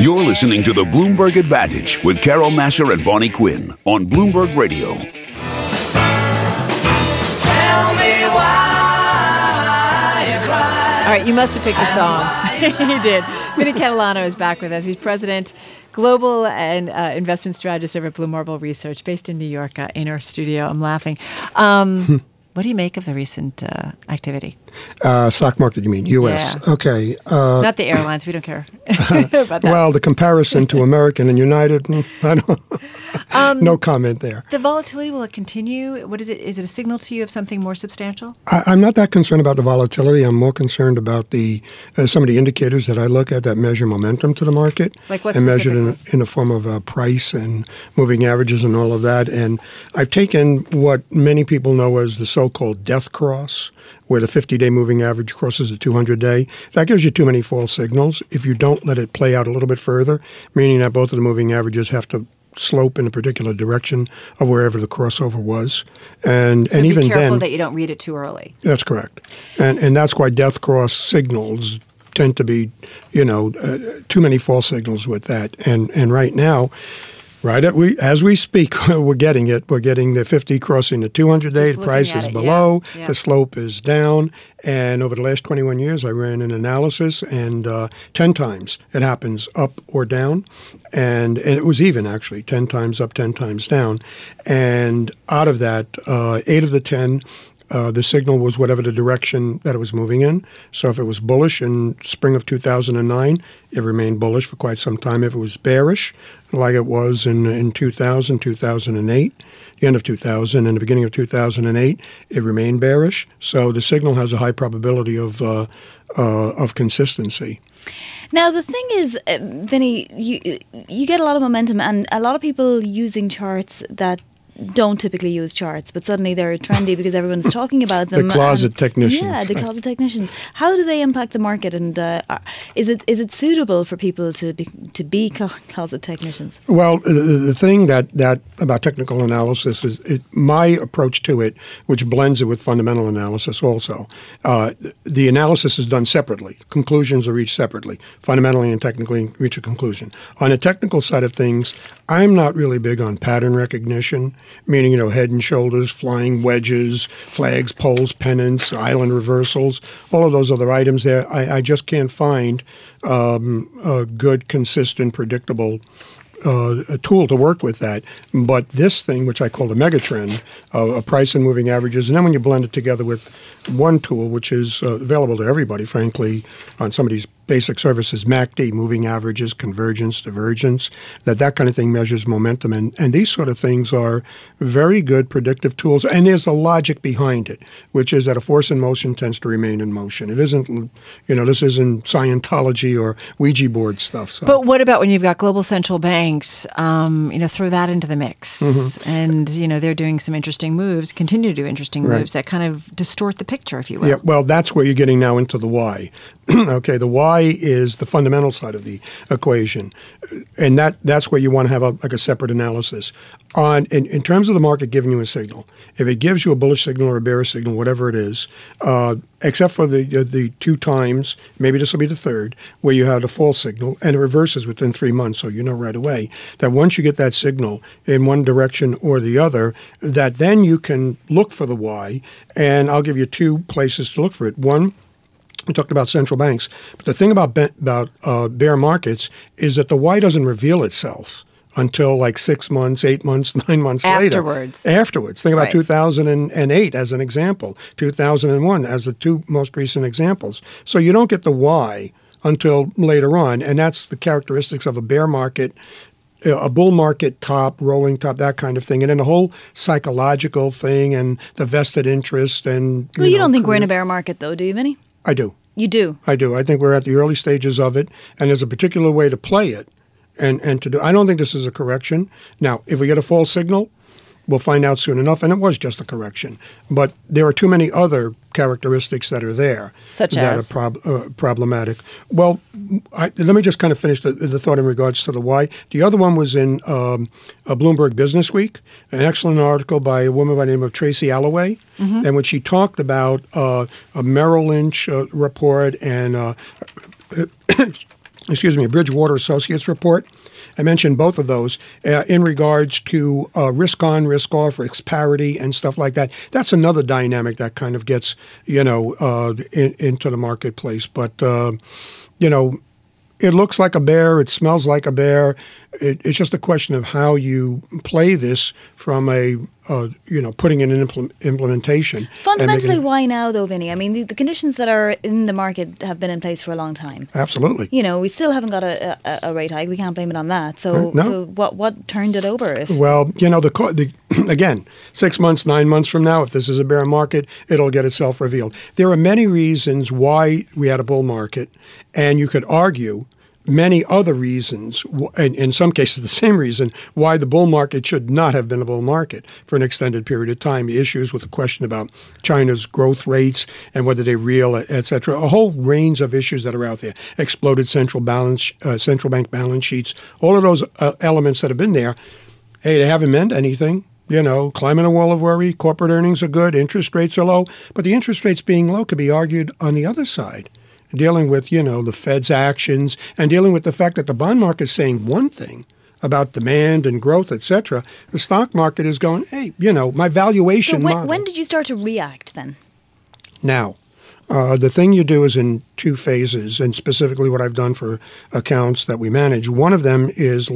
You're listening to the Bloomberg Advantage with Carol Massar and Bonnie Quinn on Bloomberg Radio. Tell me why you cry. All right, you must have picked a song. you did. Vinny Catalano is back with us. He's president, global and uh, investment strategist over at Blue Marble Research, based in New York, uh, in our studio. I'm laughing. Um, what do you make of the recent uh, activity? Uh, stock market, you mean U.S.? Yeah. Okay. Uh, Not the airlines. We don't care about that. well, the comparison to American and United, mm, I don't. Um, no comment there. the volatility will it continue? What is it? Is it a signal to you of something more substantial? I, I'm not that concerned about the volatility. I'm more concerned about the uh, some of the indicators that I look at that measure momentum to the market, Like what and measured in, in the form of uh, price and moving averages and all of that. And I've taken what many people know as the so-called death cross, where the 50-day moving average crosses the 200-day. That gives you too many false signals if you don't let it play out a little bit further, meaning that both of the moving averages have to slope in a particular direction of wherever the crossover was, and So and be even careful then, that you don't read it too early. that's correct, and and that's why death cross signals tend to be, you know, uh, too many false signals with that. And and right now, right at we as we speak, we're getting it. We're getting the 50 crossing the 200 day. The price is it, yeah, below. yeah. The slope is down. And over the last 21 years, I ran an analysis, and uh, 10 times it happens up or down, and and it was even actually 10 times up, 10 times down. And out of that, uh, eight of the 10 uh, the signal was whatever the direction that it was moving in. So if it was bullish in spring of 2009, it remained bullish for quite some time. If it was bearish, like it was in, in 2000, 2008, the end of 2000 and the beginning of 2008, it remained bearish. So the signal has a high probability of, uh, uh, of consistency. Now the thing is, uh, Vinny, you you get a lot of momentum, and a lot of people using charts that don't typically use charts, but suddenly they're trendy because everyone's talking about The them. closet and- technicians. Yeah, the closet technicians. How do they impact the market, and uh, is it is it suitable for people to be to be closet technicians? Well, the, the thing that, that about technical analysis is it, my approach to it, which blends it with fundamental analysis also. Uh, the analysis is done separately. Conclusions are reached separately. Fundamentally and technically reach a conclusion. On the technical side of things, I'm not really big on pattern recognition, meaning, you know, head and shoulders, flying wedges, flags, poles, pennants, island reversals, all of those other items there. I, I just can't find um, a good, consistent, predictable uh, a tool to work with that. But this thing, which I call the megatrend, uh, a price and moving averages, and then when you blend it together with one tool, which is uh, available to everybody, frankly, on some of these basic services, MACD, moving averages, convergence, divergence, that that kind of thing measures momentum. And, and these sort of things are very good predictive tools. And there's a logic behind it, which is that a force in motion tends to remain in motion. It isn't, you know, this isn't Scientology or Ouija board stuff. So. But what about when you've got global central banks? Um, you know, throw that into the mix, and you know they're doing some interesting moves, continue to do interesting Right. moves that kind of distort the picture, if you will. Yeah, well, that's where you're getting now into the why. okay, the why is the fundamental side of the equation, and that that's where you want to have a, like a separate analysis. On in, in terms of the market giving you a signal, if it gives you a bullish signal or a bearish signal, whatever it is, uh, except for the uh, the two times, maybe this will be the third, where you have a false signal and it reverses within three months, so you know right away that once you get that signal in one direction or the other, that then you can look for the why. And I'll give you two places to look for it. One we talked about central banks, but the thing about about uh, bear markets is that the why doesn't reveal itself until like six months, eight months, nine months Afterwards. later. Afterwards. Afterwards. Think about Right. 2008 as an example, 2001 as the two most recent examples. So you don't get the why until later on, and that's the characteristics of a bear market. uh, A bull market top, rolling top, that kind of thing, and then the whole psychological thing and the vested interest and. Well, you know, don't think we're in a bear market, though, do you, Vinny? I do. You do. I do. I think we're at the early stages of it, and there's a particular way to play it, and and to do. I don't think this is a correction. Now, if we get a false signal, we'll find out soon enough, and it was just a correction. But there are too many other characteristics that are there Such that as? are prob- uh, problematic. Well, I, let me just kind of finish the, the thought in regards to the why. The other one was in um, a Bloomberg Business Week, an excellent article by a woman by the name of Tracy Alloway, and when she talked about uh, a Merrill Lynch uh, report and uh, excuse me, a Bridgewater Associates report. I mentioned both of those uh, in regards to uh, risk on, risk off, risk parity, and stuff like that. That's another dynamic that kind of gets you know uh, in, into the marketplace. But uh, you know, it looks like a bear, it smells like a bear. It, it's just a question of how you play this from a, uh, you know, putting in an implement, implementation. Fundamentally, making- why now, though, Vinny? I mean, the, the conditions that are in the market have been in place for a long time. Absolutely. You know, we still haven't got a, a, a rate hike. We can't blame it on that. So, Right, no. so what what turned it over? If, Well, you know, the, co- the again, six months, nine months from now, if this is a bear market, it'll get itself revealed. There are many reasons why we had a bull market, and you could argue many other reasons, and in some cases the same reason, why the bull market should not have been a bull market for an extended period of time. Issues with the question about China's growth rates and whether they're real, et cetera. A whole range of issues that are out there. Exploded central balance, uh, central bank balance sheets, all of those uh, elements that have been there hey, they haven't meant anything. You know, climbing a wall of worry, corporate earnings are good, interest rates are low. But the interest rates being low could be argued on the other side, dealing with, you know, the Fed's actions and dealing with the fact that the bond market is saying one thing about demand and growth, et cetera. The stock market is going, hey, you know, my so valuation when, model. when did you start to react then? Now, uh, the thing you do is in two phases, and specifically what I've done for accounts that we manage. One of them is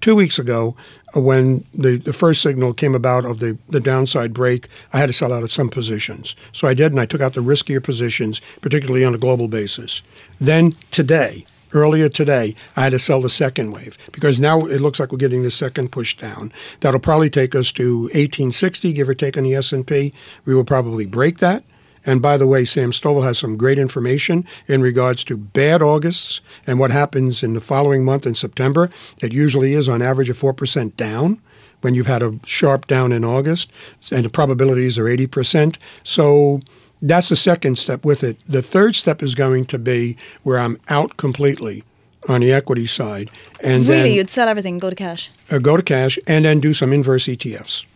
two weeks ago uh, when the, the first signal came about of the, the downside break, I had to sell out of some positions. So I did, and I took out the riskier positions, particularly on a global basis. Then today, earlier today, I had to sell the second wave because now it looks like we're getting the second push down. That'll probably take us to 1860, give or take on the S&P. We will probably break that. And by the way, Sam Stovall has some great information in regards to bad Augusts and what happens in the following month in September. It usually is on average a 4% down when you've had a sharp down in August, and the probabilities are 80%. So that's the second step with it. The third step is going to be where I'm out completely on the equity side. And Really, then, you'd sell everything, go to cash. uh, go to cash and then do some inverse ETFs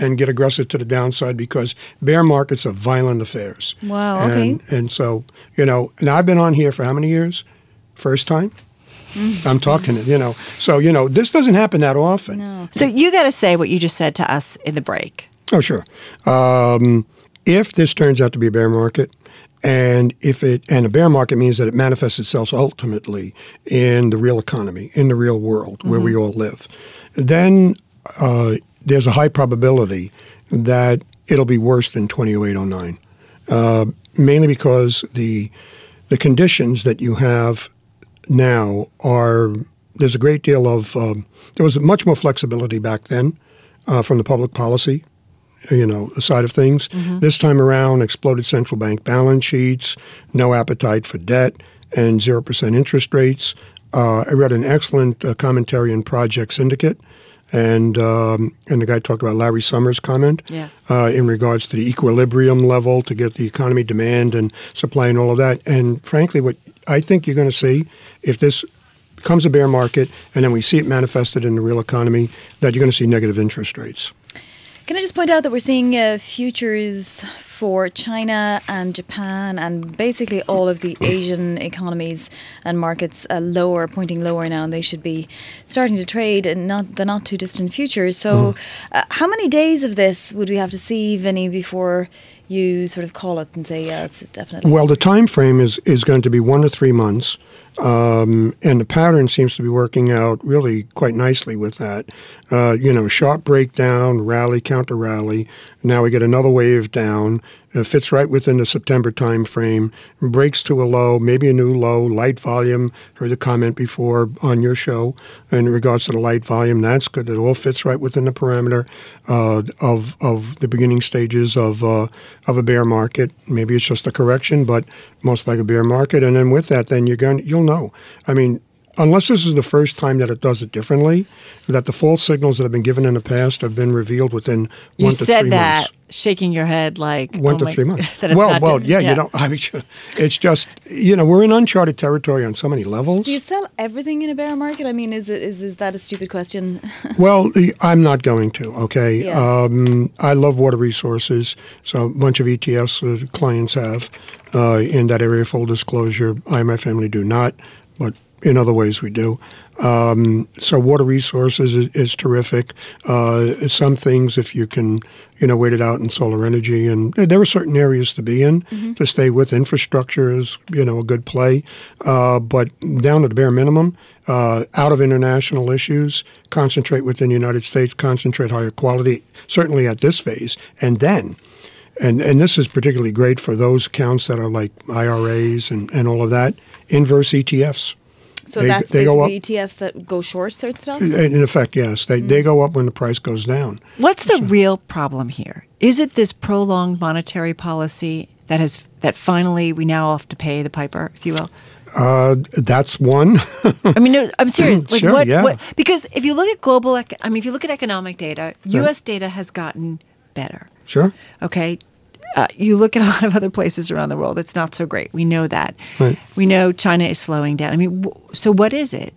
and get aggressive to the downside because bear markets are violent affairs. Wow, And, okay. and so, you know, and I've been on here for how many years? First time? Mm. I'm talking, it, you know. So, you know, this doesn't happen that often. No. So you got to say what you just said to us in the break. Oh, sure. Um, if this turns out to be a bear market, and if it and a bear market means that it manifests itself ultimately in the real economy, in the real world where we all live, then uh, there's a high probability that it'll be worse than 2008-09, uh, mainly because the the conditions that you have now are there's a great deal of um, there was much more flexibility back then uh, from the public policy you know side of things. This time around exploded central bank balance sheets no appetite for debt and 0% interest rates uh, i read an excellent uh, commentary in project syndicate and um, and the guy talked about Larry Summers' comment Yeah. uh, in regards to the equilibrium level to get the economy demand and supply and all of that. And frankly, what I think you're going to see if this becomes a bear market and then we see it manifested in the real economy, that you're going to see negative interest rates. Can I just point out that we're seeing uh, futures for China and Japan and basically all of the Asian economies and markets uh, lower, pointing lower now, and they should be starting to trade in not the not too distant future. So, uh, how many days of this would we have to see, Vinny, before you sort of call it and say, yeah, it's definitely. Well, the time frame is, is going to be one to three months, um, and the pattern seems to be working out really quite nicely with that. Uh, you know, sharp breakdown, rally, counter rally. Now we get another wave down. It fits right within the September time frame. Breaks to a low, maybe a new low. Light volume. Heard the comment before on your show in regards to the light volume. That's good. It all fits right within the parameter uh, of of the beginning stages of uh, of a bear market. Maybe it's just a correction, but most like a bear market. And then with that, then you're going you'll know. I mean, unless this is the first time that it does it differently, that the false signals that have been given in the past have been revealed within You one to three months. You said three that months. shaking your head like One oh to my- three months. that it's well, not well, di- yeah, you know, I mean, it's just you know we're in uncharted territory on so many levels. Do you sell everything in a bear market? I mean, is it is, is that a stupid question? Well, I'm not going to. Okay, Yeah. um, I love water resources, so a bunch of ETFs that clients have uh, in that area. Full disclosure, I and my family do not, but in other ways we do. Um, so water resources is, is terrific. Uh, some things, if you can, you know, wait it out in solar energy, and there are certain areas to be in to stay with. Infrastructure is, you know, a good play, uh, but down to the bare minimum. Uh, out of international issues, concentrate within the United States, concentrate higher quality, certainly at this phase, and then and and this is particularly great for those accounts that are like IRAs and, and all of that. Inverse ETFs. So They- that's they go basically ETFs that go short certain stocks. In effect, yes, they, they go up when the price goes down. What's the real problem here? Is it this prolonged monetary policy that has that finally we now have to pay the piper, if you will? Uh, that's one. I mean, no, I'm serious. Like Sure, what, yeah. what? Because if you look at global, I mean, if you look at economic data, U.S. data has gotten better. sure. Okay. Uh, you look at a lot of other places around the world, it's not so great. We know that. Right. We know China is slowing down. I mean, w- so what is it?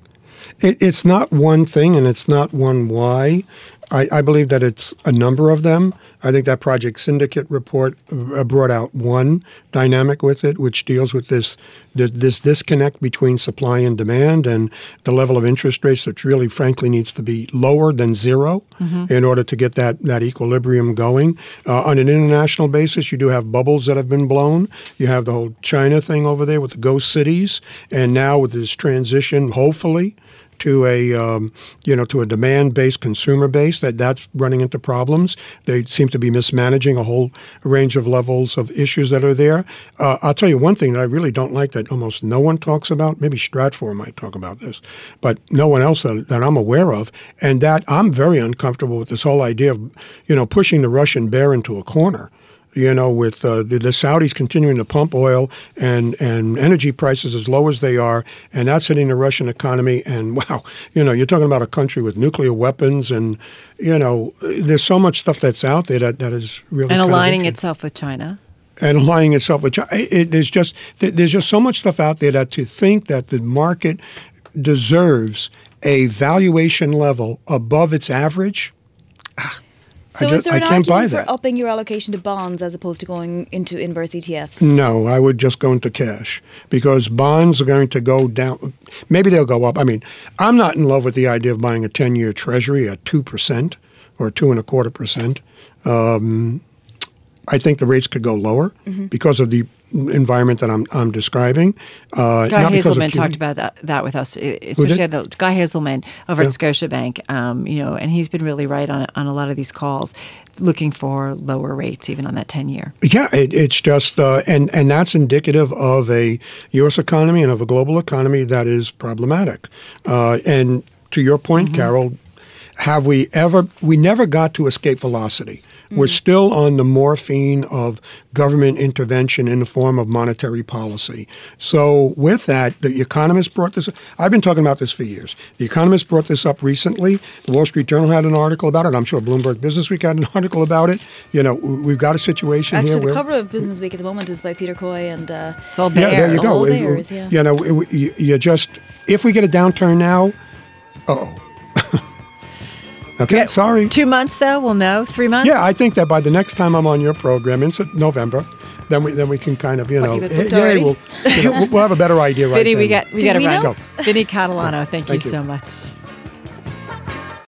It, it's not one thing and it's not one why. I, I believe that it's a number of them. I think that Project Syndicate report uh, brought out one dynamic with it, which deals with this this disconnect between supply and demand and the level of interest rates, which really, frankly, needs to be lower than 0 in order to get that, that equilibrium going. Uh, on an international basis, you do have bubbles that have been blown. You have the whole China thing over there with the ghost cities, and now with this transition, hopefully to a um, you know to a demand based consumer base that that's running into problems. They seem to be mismanaging a whole range of levels of issues that are there. Uh, I'll tell you one thing that I really don't like that almost no one talks about. Maybe Stratfor might talk about this, but no one else that, that I'm aware of. And that I'm very uncomfortable with this whole idea of you know pushing the Russian bear into a corner you know, with uh, the, the Saudis continuing to pump oil and, and energy prices as low as they are, and that's hitting the Russian economy. And wow, you know, you're talking about a country with nuclear weapons, and you know, there's so much stuff that's out there that, that is really And kind of aligning itself with China. and aligning itself with China. It, it, there's just there's just so much stuff out there that to think that the market deserves a valuation level above its average. ah, So I is just- there I an argument for upping your allocation to bonds as opposed to going into inverse ETFs? No, I would just go into cash because bonds are going to go down. Maybe they'll go up. I mean, I'm not in love with the idea of buying a 10 year treasury at 2% or two and a quarter percent. Um, I think the rates could go lower Mm-hmm. because of the environment that I'm, I'm describing. Uh, Guy not because of Haselmann talked about that, that with us, especially the Guy Haselmann over Yeah. at Scotiabank. Um, you know, and he's been really right on on a lot of these calls, looking for lower rates even on that ten year. Yeah, it, it's just, uh, and and that's indicative of a U.S. economy and of a global economy that is problematic. Uh, and to your point, Carol, have we ever? We never got to escape velocity. We're still on the morphine of government intervention in the form of monetary policy. So, with that, the economists brought this. I've been talking about this for years. The economists brought this up recently. The Wall Street Journal had an article about it. I'm sure Bloomberg Business Week had an article about it. You know, we've got a situation Actually, here the where cover of Business Week at the moment is by Peter Coy and uh, It's all yeah, there you bears. go. All It- bears, yeah. You know, it- you, you just if we get a downturn now, oh. Okay, sorry. Two months though, we'll know. Three months. Yeah, I think that by the next time I'm on your program in November, then we then we can kind of you What, know, you eh, yeah, we'll, you know, we'll we'll have a better idea right Vinny, we then. got we Do got to we run. know? Vinny Catalano, thank, Thank you you. so much.